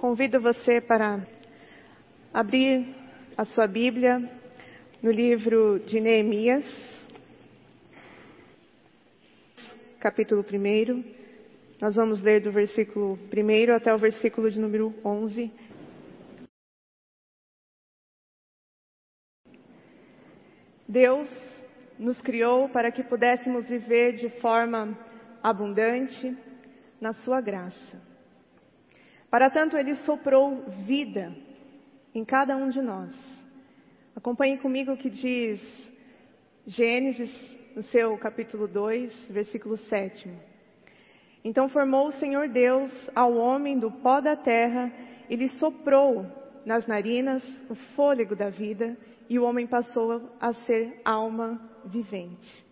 Convido você para abrir a sua Bíblia no livro de Neemias, capítulo 1. Nós vamos ler do versículo 1 até o versículo de número 11. Deus nos criou para que pudéssemos viver de forma abundante na Sua graça. Para tanto, Ele soprou vida em cada um de nós. Acompanhe comigo o que diz Gênesis, no seu capítulo 2, versículo 7. Então formou o Senhor Deus ao homem do pó da terra e lhe soprou nas narinas o fôlego da vida e o homem passou a ser alma vivente.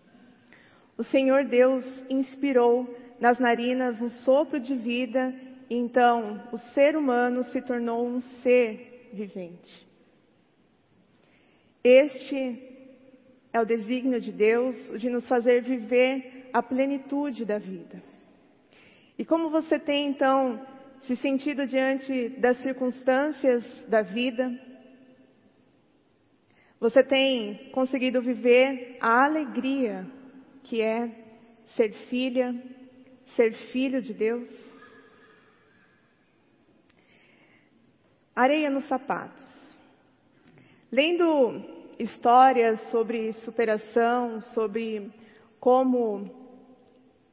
O Senhor Deus inspirou nas narinas um sopro de vida então o ser humano se tornou um ser vivente. Este é o desígnio de Deus de nos fazer viver a plenitude da vida. E como você tem então se sentido diante das circunstâncias da vida? Você tem conseguido viver a alegria que é ser filha, ser filho de Deus? Areia nos sapatos. Lendo histórias sobre superação, sobre como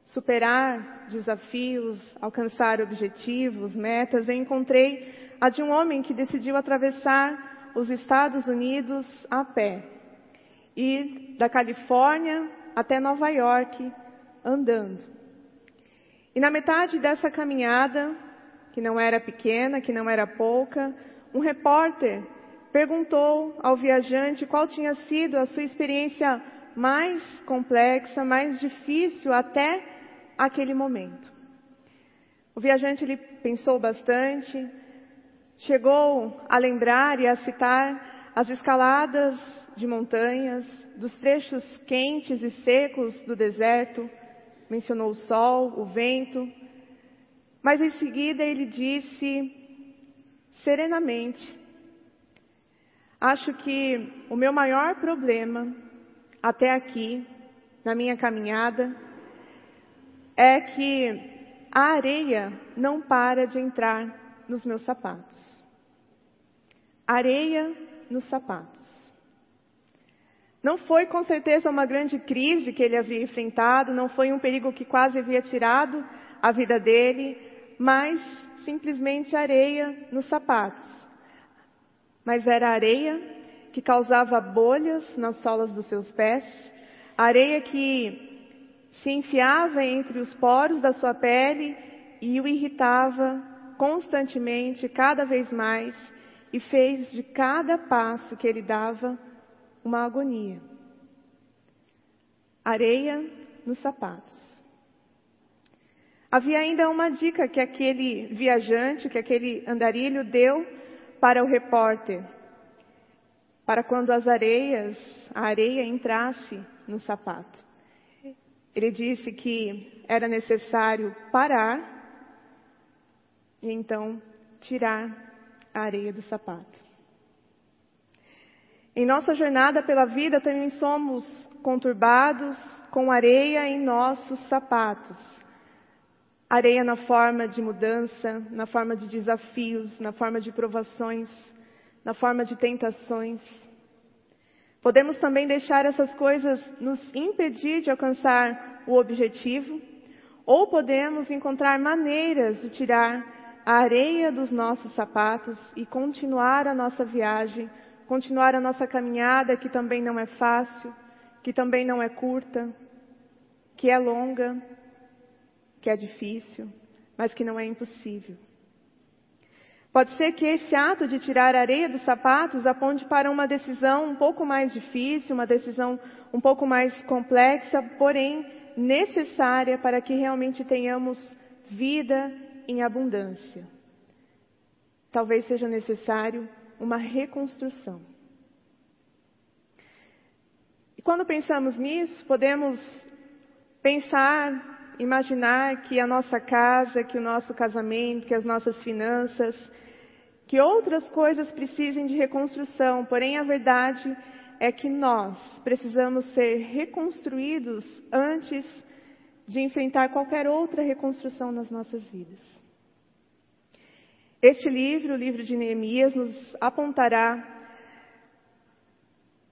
superar desafios, alcançar objetivos, metas, eu encontrei a de um homem que decidiu atravessar os Estados Unidos a pé. Ir da Califórnia até Nova York andando. E na metade dessa caminhada, que não era pequena, que não era pouca, um repórter perguntou ao viajante qual tinha sido a sua experiência mais complexa, mais difícil até aquele momento. O viajante ele pensou bastante, chegou a lembrar e a citar as escaladas de montanhas, dos trechos quentes e secos do deserto, mencionou o sol, o vento, mas em seguida ele disse serenamente: Acho que o meu maior problema até aqui, na minha caminhada, é que a areia não para de entrar nos meus sapatos. Areia nos sapatos. Não foi com certeza uma grande crise que ele havia enfrentado, não foi um perigo que quase havia tirado a vida dele, mas simplesmente areia nos sapatos. Mas era areia que causava bolhas nas solas dos seus pés, areia que se enfiava entre os poros da sua pele e o irritava constantemente, cada vez mais, e fez de cada passo que ele dava uma agonia. Areia nos sapatos. Havia ainda uma dica que aquele viajante, que aquele andarilho deu para o repórter, para quando as areias, a areia entrasse no sapato. Ele disse que era necessário parar e então tirar a areia do sapato. Em nossa jornada pela vida também somos conturbados com areia em nossos sapatos. Areia na forma de mudança, na forma de desafios, na forma de provações, na forma de tentações. Podemos também deixar essas coisas nos impedir de alcançar o objetivo, ou podemos encontrar maneiras de tirar a areia dos nossos sapatos e continuar a nossa viagem, continuar a nossa caminhada, que também não é fácil, que também não é curta, que é longa, que é difícil, mas que não é impossível. Pode ser que esse ato de tirar a areia dos sapatos aponte para uma decisão um pouco mais difícil, uma decisão um pouco mais complexa, porém necessária para que realmente tenhamos vida em abundância. Talvez seja necessário uma reconstrução. E quando pensamos nisso, podemos pensar imaginar que a nossa casa, que o nosso casamento, que as nossas finanças, que outras coisas precisem de reconstrução, porém a verdade é que nós precisamos ser reconstruídos antes de enfrentar qualquer outra reconstrução nas nossas vidas. Este livro, o livro de Neemias, nos apontará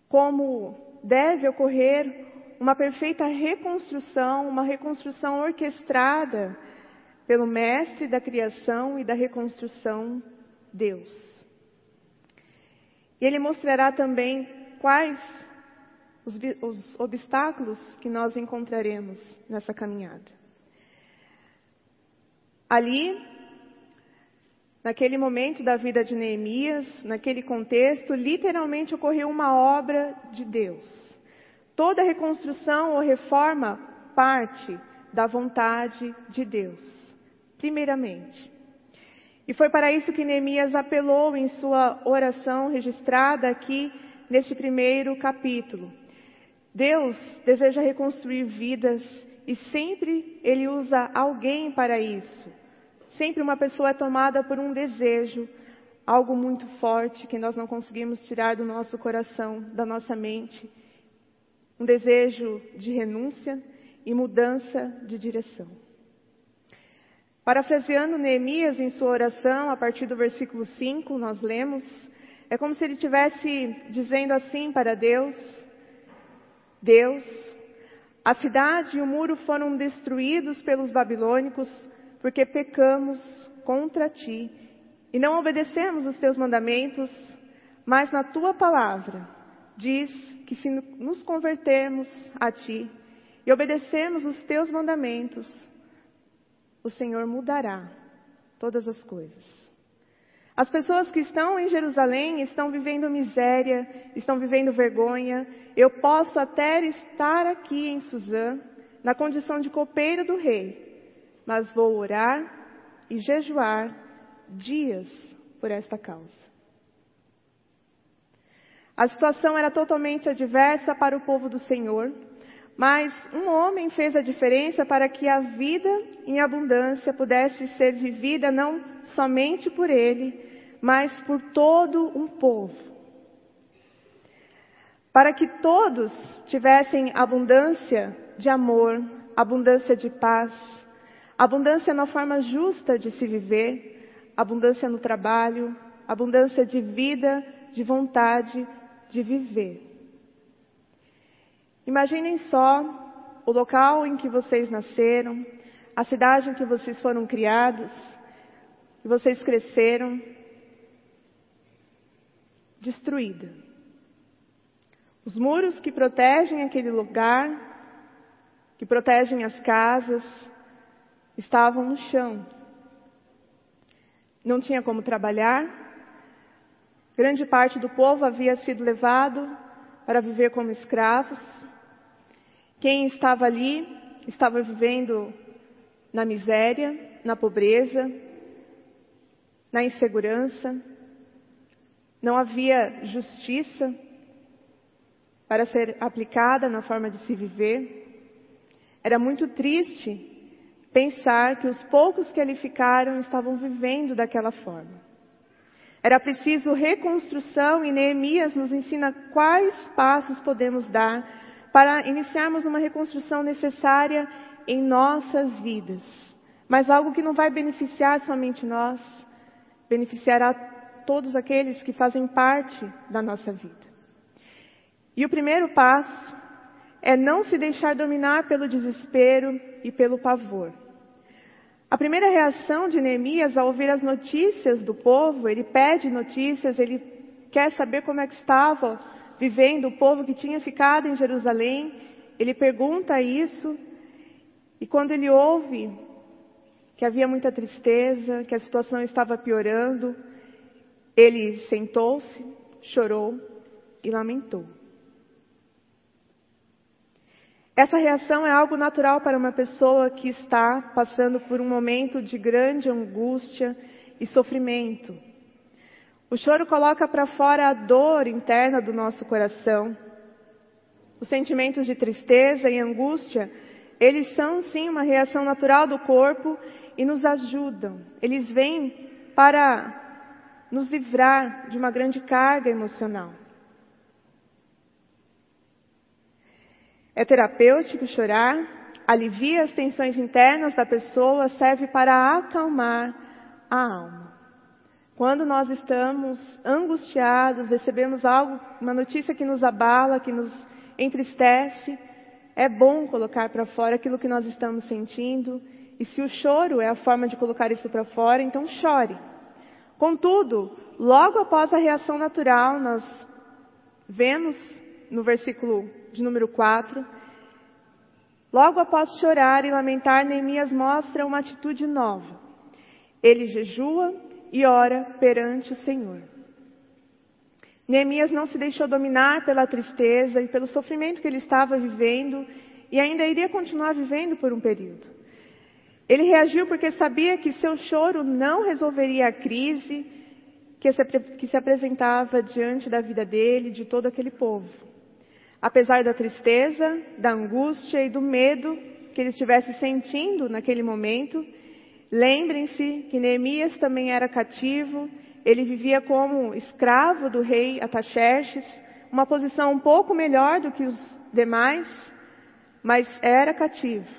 como deve ocorrer uma perfeita reconstrução, uma reconstrução orquestrada pelo mestre da criação e da reconstrução, Deus. E ele mostrará também quais os, os obstáculos que nós encontraremos nessa caminhada. Ali, naquele momento da vida de Neemias, naquele contexto, literalmente ocorreu uma obra de Deus. Toda reconstrução ou reforma parte da vontade de Deus, primeiramente. E foi para isso que Neemias apelou em sua oração registrada aqui neste primeiro capítulo. Deus deseja reconstruir vidas e sempre Ele usa alguém para isso. Sempre uma pessoa é tomada por um desejo, algo muito forte que nós não conseguimos tirar do nosso coração, da nossa mente. Um desejo de renúncia e mudança de direção. Parafraseando Neemias em sua oração, a partir do versículo 5, nós lemos, é como se ele estivesse dizendo assim para Deus: Deus, a cidade e o muro foram destruídos pelos babilônicos porque pecamos contra ti e não obedecemos os teus mandamentos, mas na tua palavra diz que se nos convertermos a ti e obedecermos os teus mandamentos, o Senhor mudará todas as coisas. As pessoas que estão em Jerusalém estão vivendo miséria, estão vivendo vergonha. Eu posso até estar aqui em Suzã, na condição de copeiro do rei, mas vou orar e jejuar dias por esta causa. A situação era totalmente adversa para o povo do Senhor, mas um homem fez a diferença para que a vida em abundância pudesse ser vivida não somente por ele, mas por todo um povo. Para que todos tivessem abundância de amor, abundância de paz, abundância na forma justa de se viver, abundância no trabalho, abundância de vida, de vontade de viver. Imaginem só o local em que vocês nasceram, a cidade em que vocês foram criados, que vocês cresceram, destruída. Os muros que protegem aquele lugar, que protegem as casas, estavam no chão. Não tinha como trabalhar. Grande parte do povo havia sido levado para viver como escravos. Quem estava ali estava vivendo na miséria, na pobreza, na insegurança. Não havia justiça para ser aplicada na forma de se viver. Era muito triste pensar que os poucos que ali ficaram estavam vivendo daquela forma. Era preciso reconstrução e Neemias nos ensina quais passos podemos dar para iniciarmos uma reconstrução necessária em nossas vidas. Mas algo que não vai beneficiar somente nós, beneficiará todos aqueles que fazem parte da nossa vida. E o primeiro passo é não se deixar dominar pelo desespero e pelo pavor. A primeira reação de Neemias ao ouvir as notícias do povo, ele pede notícias, ele quer saber como é que estava vivendo o povo que tinha ficado em Jerusalém. Ele pergunta isso, e quando ele ouve que havia muita tristeza, que a situação estava piorando, ele sentou-se, chorou e lamentou. Essa reação é algo natural para uma pessoa que está passando por um momento de grande angústia e sofrimento. O choro coloca para fora a dor interna do nosso coração. Os sentimentos de tristeza e angústia, eles são sim uma reação natural do corpo e nos ajudam. Eles vêm para nos livrar de uma grande carga emocional. É terapêutico chorar, alivia as tensões internas da pessoa, serve para acalmar a alma. Quando nós estamos angustiados, recebemos algo, uma notícia que nos abala, que nos entristece, é bom colocar para fora aquilo que nós estamos sentindo. E se o choro é a forma de colocar isso para fora, então chore. Contudo, logo após a reação natural, nós vemos no versículo de número 4, logo após chorar e lamentar, Neemias mostra uma atitude nova. Ele jejua e ora perante o Senhor. Neemias não se deixou dominar pela tristeza e pelo sofrimento que ele estava vivendo e ainda iria continuar vivendo por um período. Ele reagiu porque sabia que seu choro não resolveria a crise que se, que se apresentava diante da vida dele, de todo aquele povo. Apesar da tristeza, da angústia e do medo que ele estivesse sentindo naquele momento, lembrem-se que Neemias também era cativo, ele vivia como escravo do rei Ataxerxes, uma posição um pouco melhor do que os demais, mas era cativo.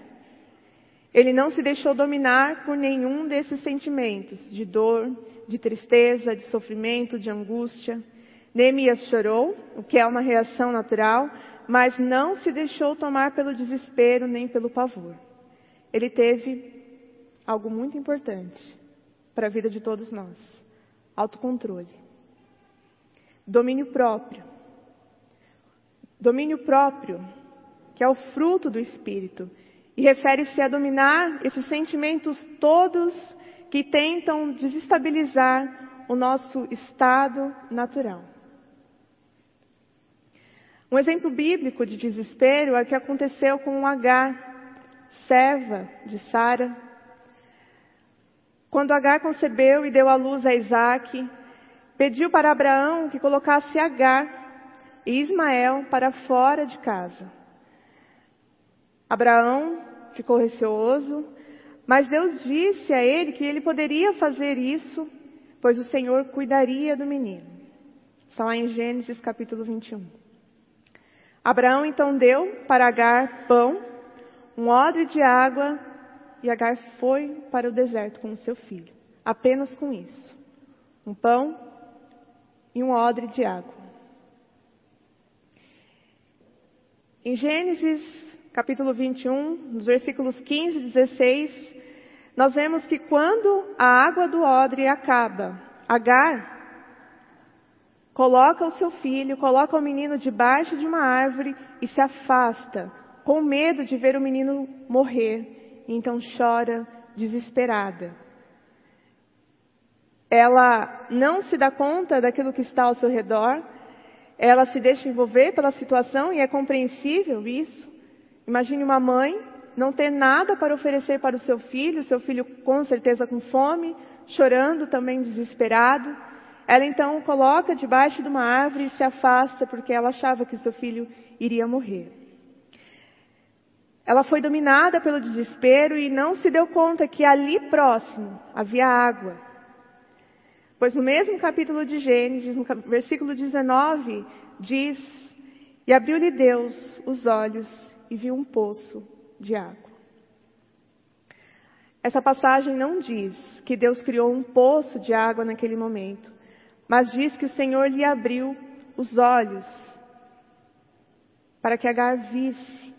Ele não se deixou dominar por nenhum desses sentimentos de dor, de tristeza, de sofrimento, de angústia. Neemias chorou, o que é uma reação natural, mas não se deixou tomar pelo desespero nem pelo pavor. Ele teve algo muito importante para a vida de todos nós: autocontrole, domínio próprio. Domínio próprio, que é o fruto do espírito, e refere-se a dominar esses sentimentos todos que tentam desestabilizar o nosso estado natural. Um exemplo bíblico de desespero é o que aconteceu com Agar, serva de Sara. Quando Agar concebeu e deu à luz a Isaac, pediu para Abraão que colocasse Agar e Ismael para fora de casa. Abraão ficou receoso, mas Deus disse a ele que ele poderia fazer isso, pois o Senhor cuidaria do menino. Está lá em Gênesis capítulo 21. Abraão então deu para Agar pão, um odre de água, e Agar foi para o deserto com o seu filho. Apenas com isso. Um pão e um odre de água. Em Gênesis capítulo 21, nos versículos 15 e 16, nós vemos que quando a água do odre acaba, Agar coloca o seu filho, coloca o menino debaixo de uma árvore e se afasta, com medo de ver o menino morrer. Então chora desesperada. Ela não se dá conta daquilo que está ao seu redor, ela se deixa envolver pela situação e é compreensível isso. Imagine uma mãe não ter nada para oferecer para o seu filho, seu filho com certeza com fome, chorando também desesperado. Ela então o coloca debaixo de uma árvore e se afasta porque ela achava que seu filho iria morrer. Ela foi dominada pelo desespero e não se deu conta que ali próximo havia água. Pois no mesmo capítulo de Gênesis, no versículo 19, diz: E abriu-lhe Deus os olhos e viu um poço de água. Essa passagem não diz que Deus criou um poço de água naquele momento, mas diz que o Senhor lhe abriu os olhos para que Agar visse.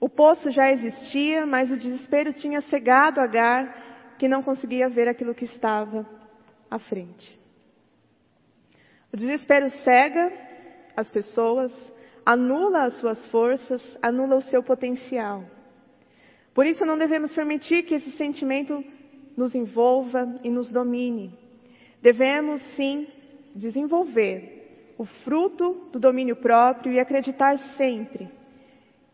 O poço já existia, mas o desespero tinha cegado Agar, que não conseguia ver aquilo que estava à frente. O desespero cega as pessoas, anula as suas forças, anula o seu potencial. Por isso não devemos permitir que esse sentimento nos envolva e nos domine. Devemos, sim, desenvolver o fruto do domínio próprio e acreditar sempre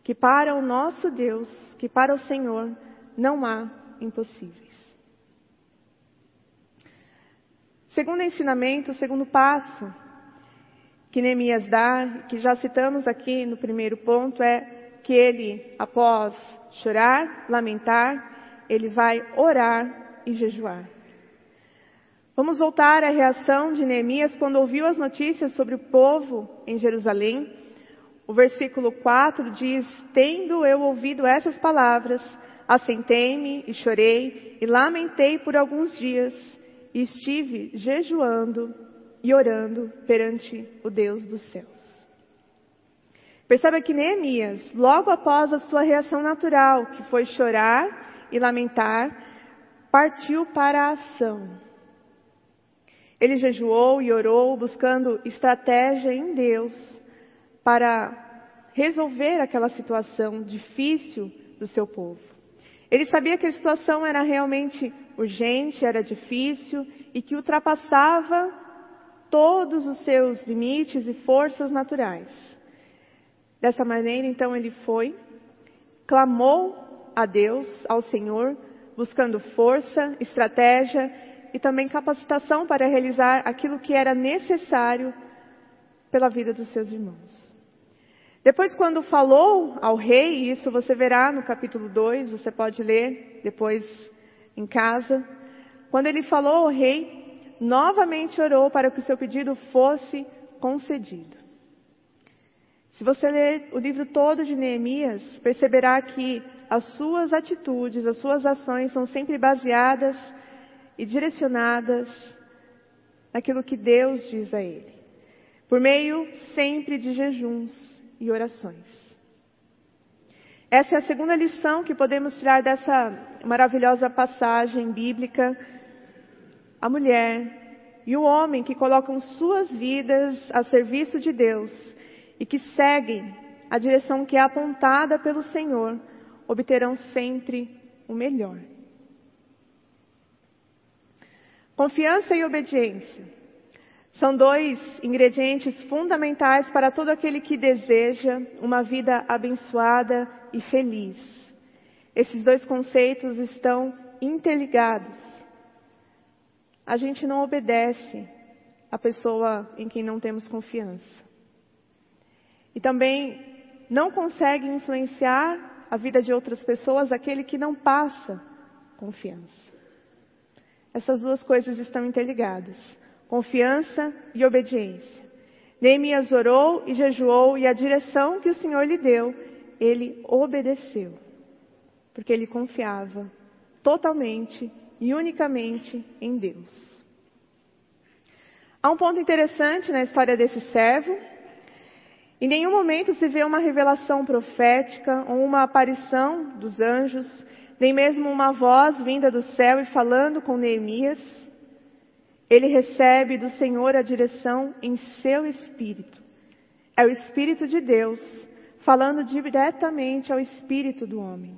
que para o nosso Deus, que para o Senhor, não há impossíveis. Segundo ensinamento, segundo passo que Neemias dá, que já citamos aqui no primeiro ponto, é que ele, após chorar, lamentar, ele vai orar e jejuar. Vamos voltar à reação de Neemias quando ouviu as notícias sobre o povo em Jerusalém. O versículo 4 diz: Tendo eu ouvido essas palavras, assentei-me e chorei e lamentei por alguns dias, e estive jejuando e orando perante o Deus dos céus. Perceba que Neemias, logo após a sua reação natural, que foi chorar e lamentar, partiu para a ação. Ele jejuou e orou, buscando estratégia em Deus para resolver aquela situação difícil do seu povo. Ele sabia que a situação era realmente urgente, era difícil e que ultrapassava todos os seus limites e forças naturais. Dessa maneira, então, ele foi, clamou a Deus, ao Senhor, buscando força, estratégia e também capacitação para realizar aquilo que era necessário pela vida dos seus irmãos. Depois, quando falou ao rei, isso você verá no capítulo 2, você pode ler depois em casa. Quando ele falou ao rei, novamente orou para que o seu pedido fosse concedido. Se você ler o livro todo de Neemias, perceberá que as suas atitudes, as suas ações são sempre baseadas e direcionadas naquilo que Deus diz a ele, por meio sempre de jejuns e orações. Essa é a segunda lição que podemos tirar dessa maravilhosa passagem bíblica. A mulher e o homem que colocam suas vidas a serviço de Deus e que seguem a direção que é apontada pelo Senhor, obterão sempre o melhor. Confiança e obediência são dois ingredientes fundamentais para todo aquele que deseja uma vida abençoada e feliz. Esses dois conceitos estão interligados. A gente não obedece a pessoa em quem não temos confiança. E também não consegue influenciar a vida de outras pessoas aquele que não passa confiança. Essas duas coisas estão interligadas: confiança e obediência. Neemias orou e jejuou, e a direção que o Senhor lhe deu, ele obedeceu, porque ele confiava totalmente e unicamente em Deus. Há um ponto interessante na história desse servo, em nenhum momento se vê uma revelação profética ou uma aparição dos anjos, nem mesmo uma voz vinda do céu e falando com Neemias. Ele recebe do Senhor a direção em seu espírito. É o Espírito de Deus falando diretamente ao espírito do homem.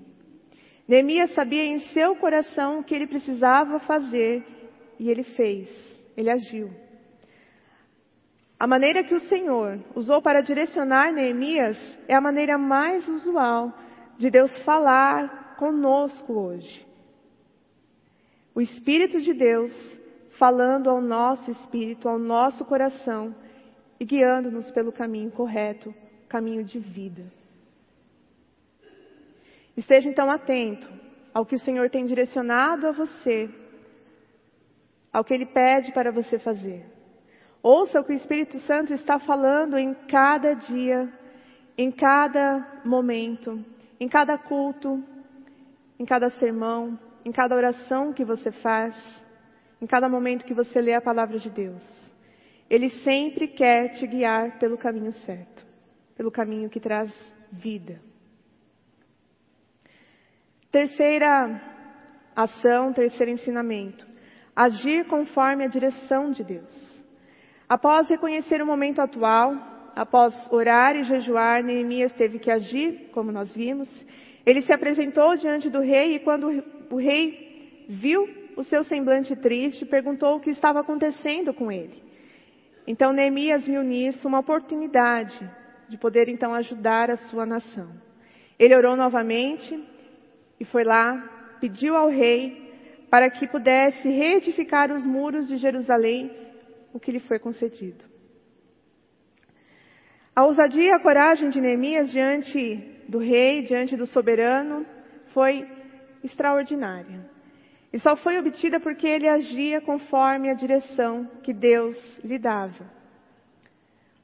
Neemias sabia em seu coração o que ele precisava fazer e ele fez, ele agiu. A maneira que o Senhor usou para direcionar Neemias é a maneira mais usual de Deus falar conosco hoje. O Espírito de Deus falando ao nosso espírito, ao nosso coração e guiando-nos pelo caminho correto, caminho de vida. Esteja então atento ao que o Senhor tem direcionado a você, ao que Ele pede para você fazer. Ouça o que o Espírito Santo está falando em cada dia, em cada momento, em cada culto, em cada sermão, em cada oração que você faz, em cada momento que você lê a palavra de Deus. Ele sempre quer te guiar pelo caminho certo, pelo caminho que traz vida. Terceira ação, terceiro ensinamento: agir conforme a direção de Deus. Após reconhecer o momento atual, após orar e jejuar, Neemias teve que agir, como nós vimos. Ele se apresentou diante do rei e quando o rei viu o seu semblante triste, perguntou o que estava acontecendo com ele. Então Neemias viu nisso uma oportunidade de poder então ajudar a sua nação. Ele orou novamente e foi lá, pediu ao rei para que pudesse reedificar os muros de Jerusalém o que lhe foi concedido. A ousadia e a coragem de Neemias diante do rei diante do soberano foi extraordinária. E só foi obtida porque ele agia conforme a direção que Deus lhe dava.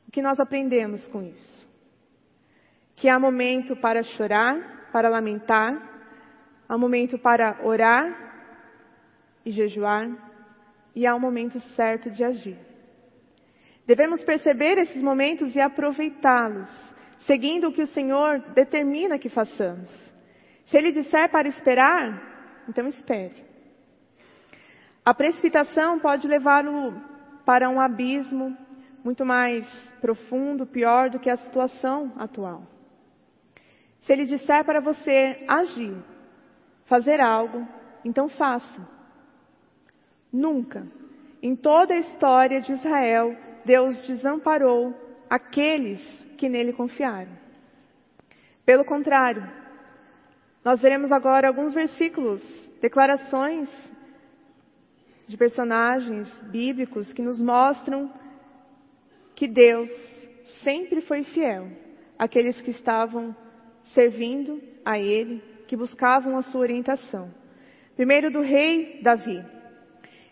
O que nós aprendemos com isso? Que há momento para chorar, para lamentar, há momento para orar e jejuar, e há um momento certo de agir. Devemos perceber esses momentos e aproveitá-los, seguindo o que o Senhor determina que façamos. Se Ele disser para esperar, então espere. A precipitação pode levá-lo para um abismo muito mais profundo, pior do que a situação atual. Se Ele disser para você agir, fazer algo, então faça. Nunca, em toda a história de Israel, Deus desamparou aqueles que nele confiaram. Pelo contrário, nós veremos agora alguns versículos, declarações de personagens bíblicos que nos mostram que Deus sempre foi fiel àqueles que estavam servindo a Ele, que buscavam a sua orientação. Primeiro do rei Davi.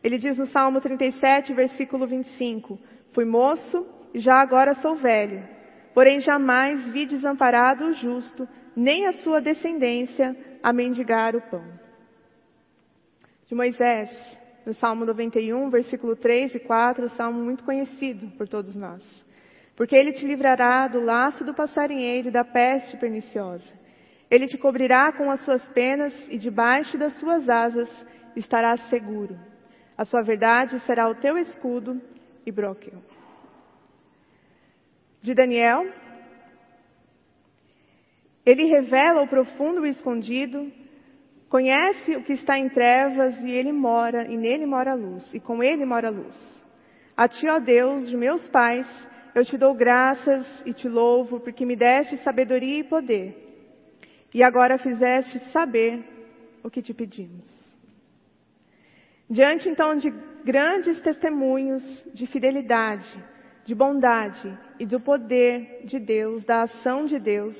Ele diz no Salmo 37, versículo 25: Fui moço já agora sou velho, porém jamais vi desamparado o justo, nem a sua descendência a mendigar o pão. De Moisés, no Salmo 91, versículo 3 e 4, salmo muito conhecido por todos nós. Porque ele te livrará do laço do passarinheiro e da peste perniciosa. Ele te cobrirá com as suas penas e debaixo das suas asas estarás seguro. A sua verdade será o teu escudo e broquel. De Daniel, ele revela o profundo e escondido, conhece o que está em trevas e ele mora, e nele mora a luz, e com ele mora a luz. A ti, ó Deus, de meus pais, eu te dou graças e te louvo, porque me deste sabedoria e poder, e agora fizeste saber o que te pedimos. Diante então de grandes testemunhos de fidelidade, de bondade e do poder de Deus, da ação de Deus,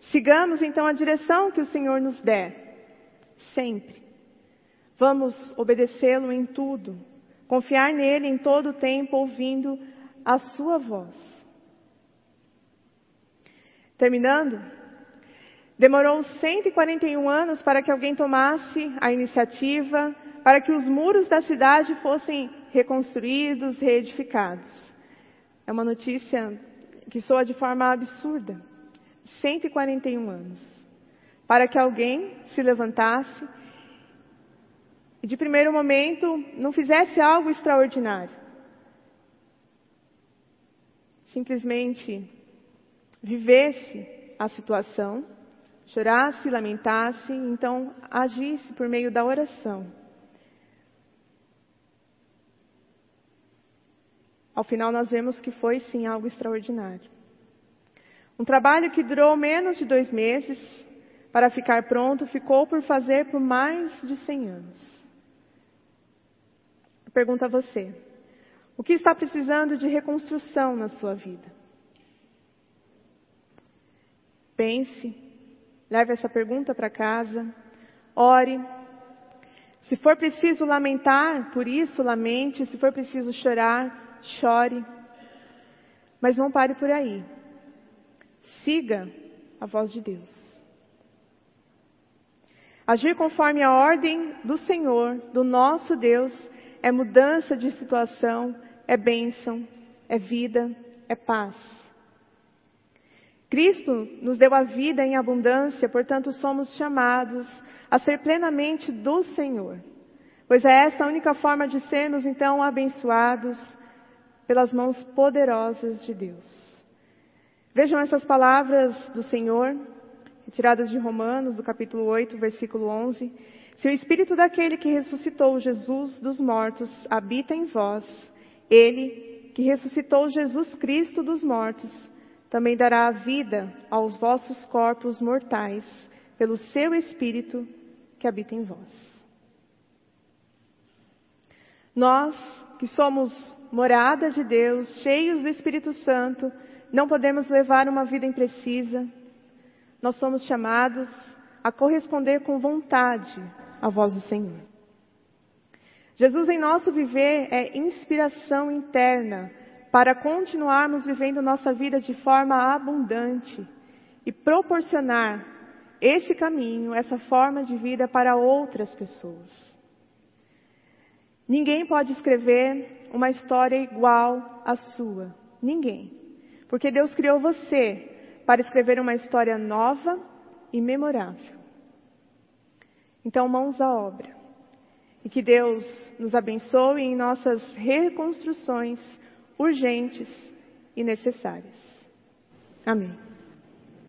sigamos então a direção que o Senhor nos der, sempre. Vamos obedecê-lo em tudo, confiar nele em todo o tempo, ouvindo a sua voz. Terminando, demorou 141 anos para que alguém tomasse a iniciativa, para que os muros da cidade fossem reconstruídos, reedificados. É uma notícia que soa de forma absurda. 141 anos. Para que alguém se levantasse e de primeiro momento não fizesse algo extraordinário. Simplesmente vivesse a situação, chorasse, lamentasse, então agisse por meio da oração. Ao final, nós vemos que foi sim algo extraordinário. Um trabalho que durou menos de dois meses para ficar pronto, ficou por fazer por mais de 100 anos. Pergunto a você: o que está precisando de reconstrução na sua vida? Pense, leve essa pergunta para casa, ore. Se for preciso lamentar por isso, lamente. Se for preciso chorar, chore, mas não pare por aí. Siga a voz de Deus. Agir conforme a ordem do Senhor, do nosso Deus, é mudança de situação, é bênção, é vida, é paz. Cristo nos deu a vida em abundância, portanto, somos chamados a ser plenamente do Senhor. Pois é esta a única forma de sermos, então, abençoados, pelas mãos poderosas de Deus. Vejam essas palavras do Senhor, retiradas de Romanos, do capítulo 8, versículo 11. Se o Espírito daquele que ressuscitou Jesus dos mortos habita em vós, ele, que ressuscitou Jesus Cristo dos mortos, também dará a vida aos vossos corpos mortais, pelo seu Espírito que habita em vós. Nós, que somos morada de Deus, cheios do Espírito Santo, não podemos levar uma vida imprecisa. nós somos chamados a corresponder com vontade à voz do Senhor. Jesus em nosso viver é inspiração interna para continuarmos vivendo nossa vida de forma abundante e proporcionar esse caminho, essa forma de vida para outras pessoas. Ninguém pode escrever uma história igual à sua. Ninguém. Porque Deus criou você para escrever uma história nova e memorável. Então, mãos à obra. E que Deus nos abençoe em nossas reconstruções urgentes e necessárias. Amém.